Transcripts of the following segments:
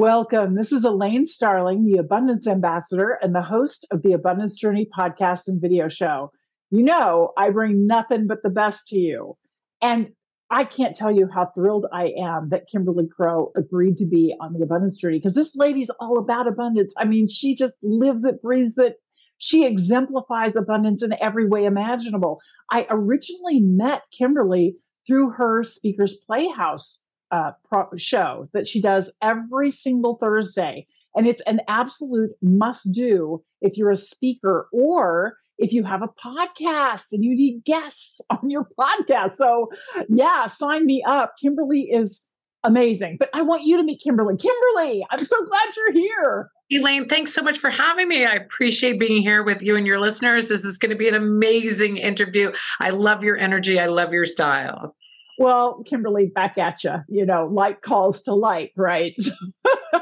Welcome. This is Elaine Starling, the Abundance Ambassador and the host of the Abundance Journey podcast and video show. You know, I bring nothing but the best to you. And I can't tell you how thrilled I am that Kimberly Crowe agreed to be on the Abundance Journey because this lady's all about abundance. I mean, she just lives it, breathes it. She exemplifies abundance in every way imaginable. I originally met Kimberly through her Speakers Playhouse uh, pro- show that she does every single Thursday. And it's an absolute must do if you're a speaker or if you have a podcast and you need guests on your podcast. So, yeah, sign me up. Kimberly is amazing. But I want you to meet Kimberly. Kimberly, I'm so glad you're here. Elaine, thanks so much for having me. I appreciate being here with you and your listeners. This is going to be an amazing interview. I love your energy. I love your style. Well, Kimberly, back at you. You know, light calls to light, right?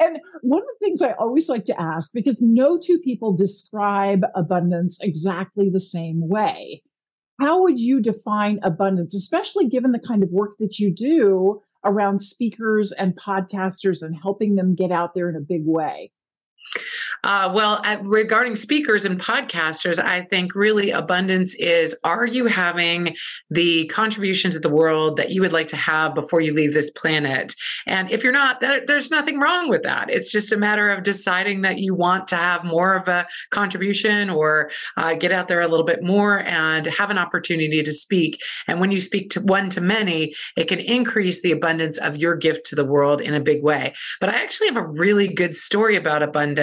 and one of the things I always like to ask, because no two people describe abundance exactly the same way, how would you define abundance, especially given the kind of work that you do around speakers and podcasters and helping them get out there in a big way? Uh, well, at, regarding speakers and podcasters, I think really abundance is are you having the contribution to the world that you would like to have before you leave this planet? And if you're not, that, there's nothing wrong with that. It's just a matter of deciding that you want to have more of a contribution or uh, get out there a little bit more and have an opportunity to speak. And when you speak to one to many, it can increase the abundance of your gift to the world in a big way. But I actually have a really good story about abundance.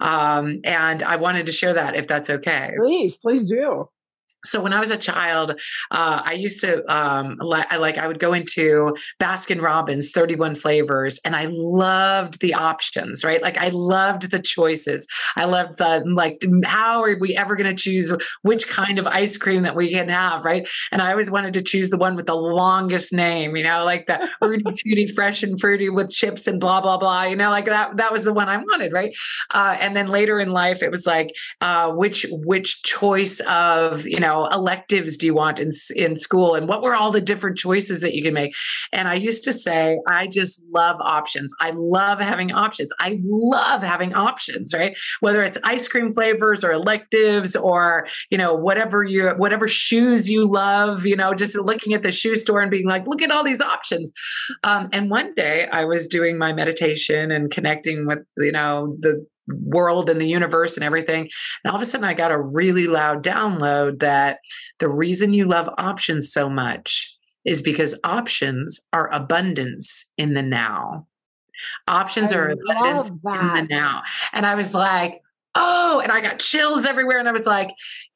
Um, and I wanted to share that if that's okay. Please, please do so when I was a child, uh, I used to um, li- I, like I would go into Baskin Robbins, 31 flavors, and I loved the options, right? Like I loved the choices. I loved the like how are we ever going to choose which kind of ice cream that we can have, right? And I always wanted to choose the one with the longest name, you know, like the Rudy Tooty Fresh and Fruity with chips and blah blah blah, you know, like that. That was the one I wanted, right? Uh, and then later in life, it was like uh, which which choice of you know know electives do you want in in school and what were all the different choices that you can make? And i used to say i just love options. I love having options. I love having options right? Whether it's ice cream flavors or electives or you know whatever you whatever shoes you love you know just looking at the shoe store and being like look at all these options. Um, and one day i was doing my meditation and connecting with you know the world and the universe and everything. And all of a sudden, I got a really loud download that the reason you love options so much is because options are abundance in the now. Options I are abundance in the now. And I was like, oh, and I got chills everywhere. And I was like,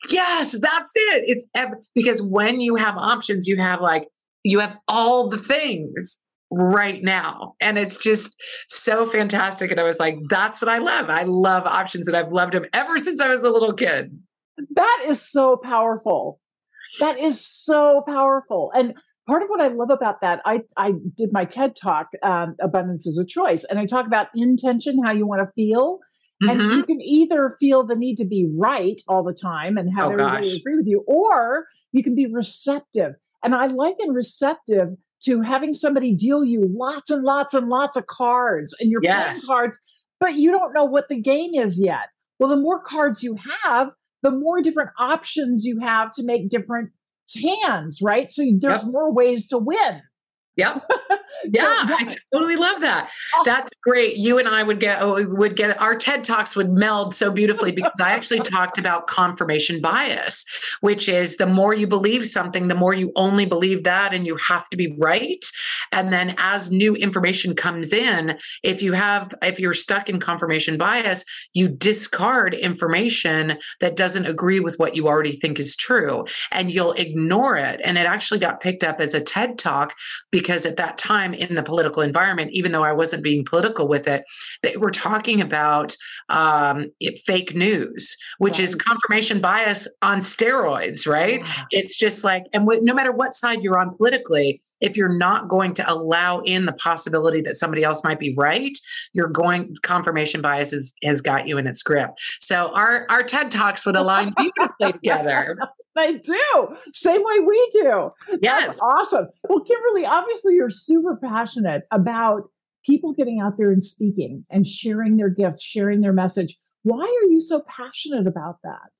yes, that's it. It's ev- because when you have options, you have like, you have all the things right now. And it's just so fantastic. And I was like, that's what I love. I love options and I've loved them ever since I was a little kid. That is so powerful. That is so powerful. And part of what I love about that, I, I did my TED talk, um, Abundance is a Choice, and I talk about intention, how you want to feel. Mm-hmm. And you can either feel the need to be right all the time and have oh, everybody gosh. agree with you, or you can be receptive. And I liken receptive to having somebody deal you lots and lots and lots of cards and you're yes. playing cards, but you don't know what the game is yet. Well, the more cards you have, the more different options you have to make different hands, right? So there's yep. more ways to win. Yep. Yeah, so, I totally love that. Oh. That's great. You and I would get oh, would get our TED Talks would meld so beautifully because I actually talked about confirmation bias, which is the more you believe something, the more you only believe that and you have to be right. And then as new information comes in, if you have if you're stuck in confirmation bias, you discard information that doesn't agree with what you already think is true and you'll ignore it. And it actually got picked up as a TED Talk because at that time in the political environment, even though I wasn't being political with it, they were talking about um, it, fake news, which right. is confirmation bias on steroids, right? It's just like, and w- no matter what side you're on politically, if you're not going to allow in the possibility that somebody else might be right, you're going confirmation bias is, has got you in its grip. So our our TED talks would align beautifully together. They do. Same way we do. Yes. That's awesome. Well, Kimberly, obviously you're super passionate about people getting out there and speaking and sharing their gifts, sharing their message. Why are you so passionate about that?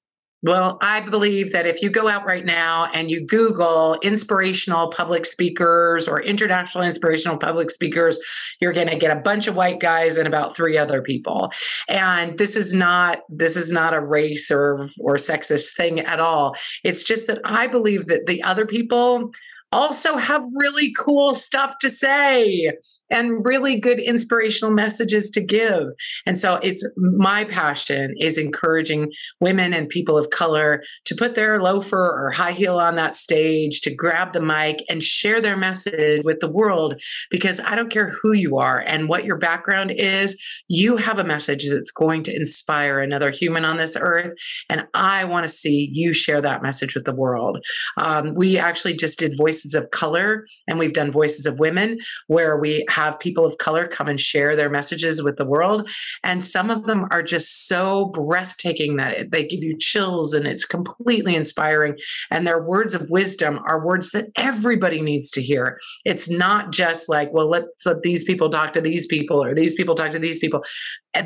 Well, I believe that if you go out right now and you Google inspirational public speakers or international inspirational public speakers, you're going to get a bunch of white guys and about three other people. And this is not this is not a race or or sexist thing at all. It's just that I believe that the other people also have really cool stuff to say and really good inspirational messages to give. And so it's my passion is encouraging women and people of color to put their loafer or high heel on that stage, to grab the mic and share their message with the world because I don't care who you are and what your background is, you have a message that's going to inspire another human on this earth and I want to see you share that message with the world. Um, we actually just did Voices of Color and we've done Voices of Women where we have have people of color come and share their messages with the world. And some of them are just so breathtaking that they give you chills and it's completely inspiring. And their words of wisdom are words that everybody needs to hear. It's not just like, well, let's let these people talk to these people or these people talk to these people.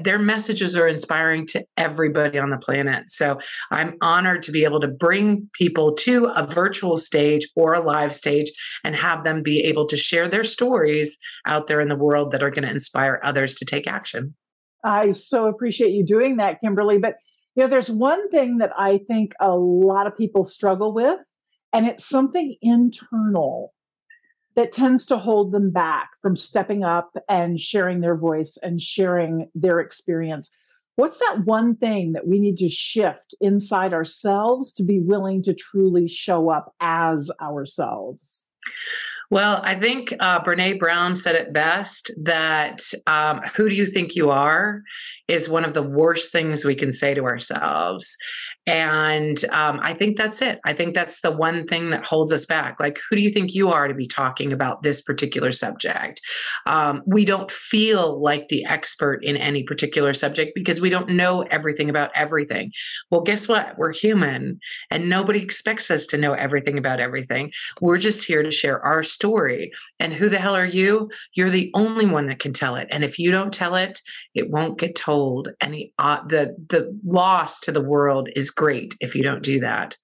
Their messages are inspiring to everybody on the planet. So I'm honored to be able to bring people to a virtual stage or a live stage and have them be able to share their stories out there in the world that are going to inspire others to take action. I so appreciate you doing that, Kimberly. But you know, there's one thing that I think a lot of people struggle with, and it's something internal that tends to hold them back from stepping up and sharing their voice and sharing their experience. What's that one thing that we need to shift inside ourselves to be willing to truly show up as ourselves? Well, I think uh, Brene Brown said it best that um, who do you think you are is one of the worst things we can say to ourselves. And um, I think that's it. I think that's the one thing that holds us back. Like, who do you think you are to be talking about this particular subject? Um, we don't feel like the expert in any particular subject because we don't know everything about everything. Well, guess what? We're human and nobody expects us to know everything about everything. We're just here to share our story. And who the hell are you? You're the only one that can tell it. And if you don't tell it, it won't get told. And the, uh, the, the loss to the world is great if you don't do that.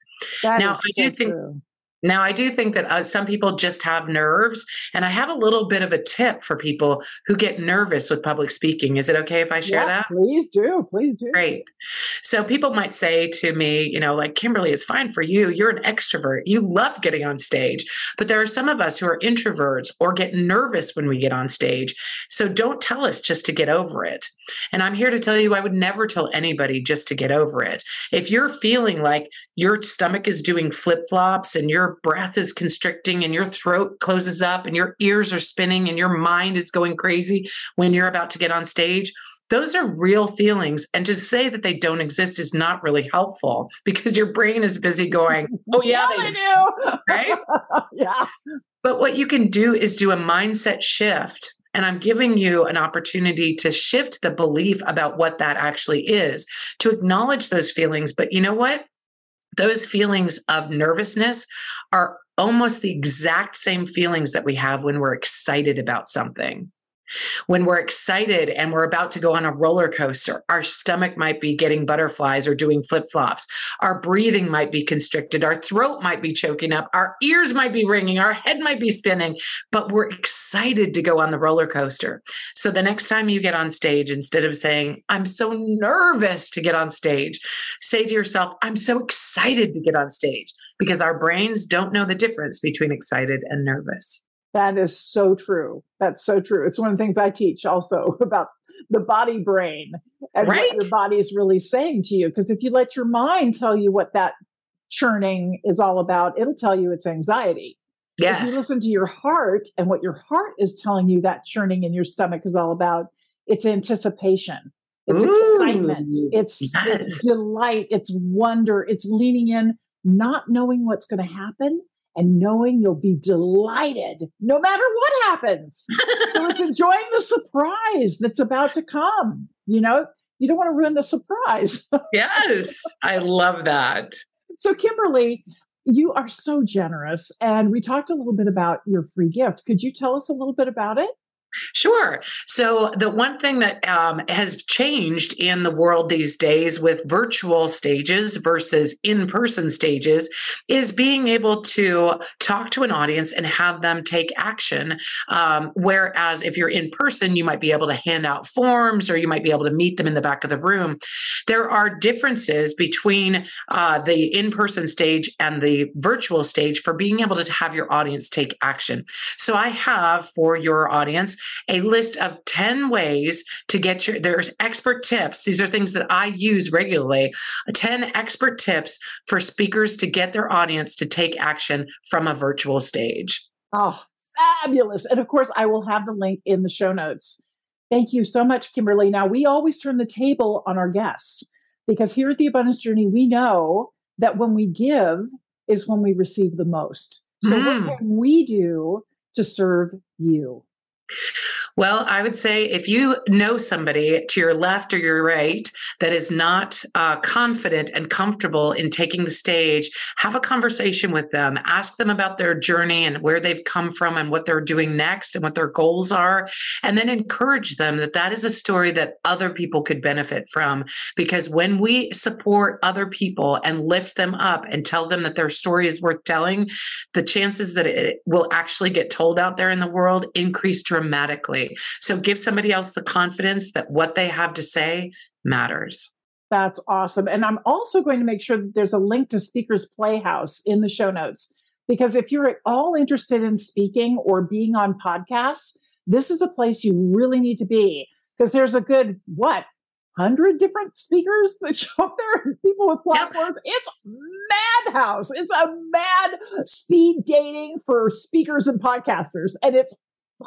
that now, I do think true. Now, I do think that uh, some people just have nerves, and I have a little bit of a tip for people who get nervous with public speaking. Is it okay if I share yeah, that? Please do. Please do. Great. So, people might say to me, you know, like, Kimberly, it's fine for you. You're an extrovert. You love getting on stage. But there are some of us who are introverts or get nervous when we get on stage. So, don't tell us just to get over it. And I'm here to tell you, I would never tell anybody just to get over it. If you're feeling like your stomach is doing flip flops and you're breath is constricting and your throat closes up and your ears are spinning and your mind is going crazy when you're about to get on stage, those are real feelings. And to say that they don't exist is not really helpful because your brain is busy going, oh, yeah, yeah they, do. Right? yeah. But what you can do is do a mindset shift. And I'm giving you an opportunity to shift the belief about what that actually is, to acknowledge those feelings. But you know what? Those feelings of nervousness are almost the exact same feelings that we have when we're excited about something. When we're excited and we're about to go on a roller coaster, our stomach might be getting butterflies or doing flip flops. Our breathing might be constricted. Our throat might be choking up. Our ears might be ringing. Our head might be spinning, but we're excited to go on the roller coaster. So the next time you get on stage, instead of saying, I'm so nervous to get on stage, say to yourself, I'm so excited to get on stage because our brains don't know the difference between excited and nervous. That is so true. That's so true. It's one of the things I teach also about the body brain and right. what your body is really saying to you. Because if you let your mind tell you what that churning is all about, it'll tell you it's anxiety. Yes. If you listen to your heart and what your heart is telling you, that churning in your stomach is all about, it's anticipation, it's Ooh, excitement, it's, yes. it's delight, it's wonder, it's leaning in, not knowing what's going to happen and knowing you'll be delighted no matter what happens. so it's enjoying the surprise that's about to come. You know, you don't want to ruin the surprise. yes. I love that. so, Kimberly, you are so generous. And we talked a little bit about your free gift. Could you tell us a little bit about it? Sure. So, the one thing that um, has changed in the world these days with virtual stages versus in person stages is being able to talk to an audience and have them take action. Um, whereas, if you're in person, you might be able to hand out forms or you might be able to meet them in the back of the room. There are differences between uh, the in person stage and the virtual stage for being able to have your audience take action. So, I have for your audience a list of 10 ways to get your there's expert tips these are things that i use regularly 10 expert tips for speakers to get their audience to take action from a virtual stage Oh, fabulous. And of course, I will have the link in the show notes. Thank you so much, Kimberly. Now, we always turn the table on our guests because here at the Abundance Journey, we know that when we give is when we receive the most. So, Mm. what can we do to serve you? Well, I would say if you know somebody to your left or your right that is not uh, confident and comfortable in taking the stage, have a conversation with them. Ask them about their journey and where they've come from and what they're doing next and what their goals are. And then encourage them that that is a story that other people could benefit from. Because when we support other people and lift them up and tell them that their story is worth telling, the chances that it will actually get told out there in the world increase dramatically. So give somebody else the confidence that what they have to say matters. That's awesome. And I'm also going to make sure that there's a link to Speakers Playhouse in the show notes. Because if you're at all interested in speaking or being on podcasts, this is a place you really need to be. Because there's a good, what, 100 different speakers that show up there, people with platforms. It's madhouse. It's a mad speed dating for speakers and podcasters. And it's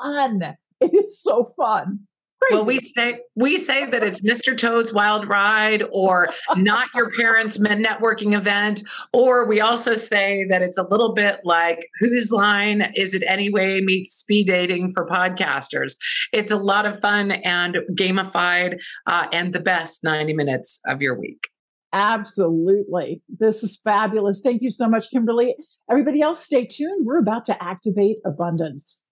fun. It is so fun. Crazy. Well, we say we say that it's Mr. Toad's Wild Ride or not your parents' Men networking event, or we also say that it's a little bit like Whose Line Is It Anyway meets speed dating for podcasters. It's a lot of fun and gamified, uh, and the best ninety minutes of your week. Absolutely. This is fabulous. Thank you so much, Kimberly. Everybody else, stay tuned. We're about to activate abundance.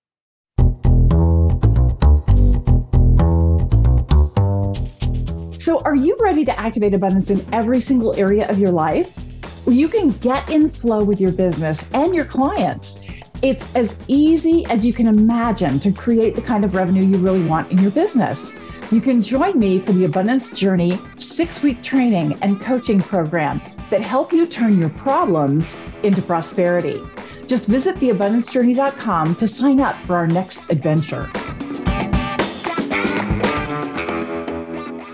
So, are you ready to activate abundance in every single area of your life? You can get in flow with your business and your clients. It's as easy as you can imagine to create the kind of revenue you really want in your business. You can join me for the Abundance Journey six week training and coaching program that help you turn your problems into prosperity. Just visit theabundancejourney.com to sign up for our next adventure.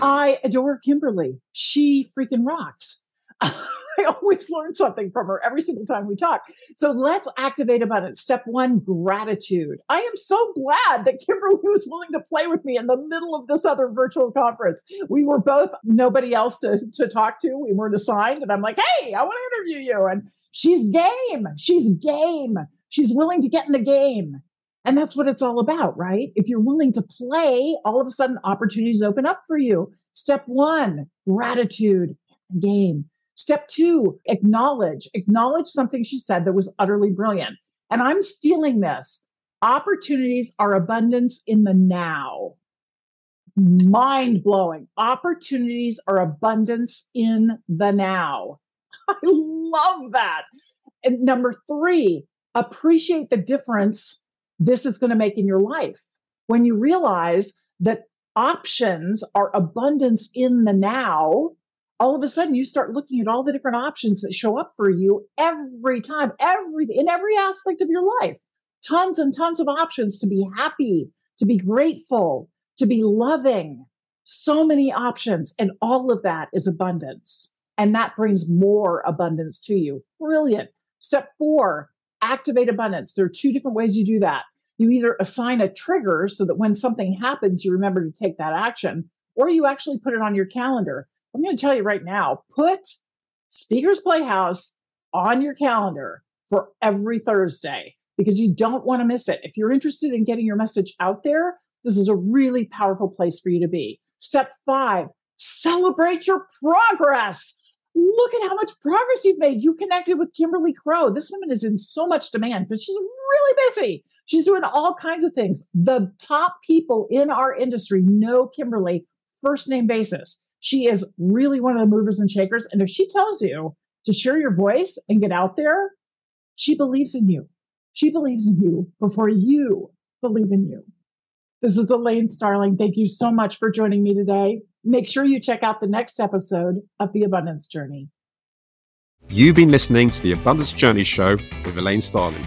I adore Kimberly. She freaking rocks. I always learn something from her every single time we talk. So let's activate abundance. Step one gratitude. I am so glad that Kimberly was willing to play with me in the middle of this other virtual conference. We were both nobody else to, to talk to. We weren't assigned. And I'm like, hey, I want to interview you. And she's game. She's game. She's willing to get in the game. And that's what it's all about, right? If you're willing to play, all of a sudden opportunities open up for you. Step one, gratitude, game. Step two, acknowledge. Acknowledge something she said that was utterly brilliant. And I'm stealing this. Opportunities are abundance in the now. Mind blowing. Opportunities are abundance in the now. I love that. And number three, appreciate the difference this is going to make in your life. When you realize that options are abundance in the now, all of a sudden you start looking at all the different options that show up for you every time, every in every aspect of your life. Tons and tons of options to be happy, to be grateful, to be loving. So many options, and all of that is abundance. And that brings more abundance to you. Brilliant. Step four, activate abundance. There are two different ways you do that. You either assign a trigger so that when something happens, you remember to take that action, or you actually put it on your calendar. I'm going to tell you right now put Speakers Playhouse on your calendar for every Thursday because you don't want to miss it. If you're interested in getting your message out there, this is a really powerful place for you to be. Step five, celebrate your progress. Look at how much progress you've made. You connected with Kimberly Crowe. This woman is in so much demand, but she's really busy. She's doing all kinds of things. The top people in our industry know Kimberly first name basis. She is really one of the movers and shakers. And if she tells you to share your voice and get out there, she believes in you. She believes in you before you believe in you. This is Elaine Starling. Thank you so much for joining me today. Make sure you check out the next episode of The Abundance Journey. You've been listening to The Abundance Journey Show with Elaine Starling.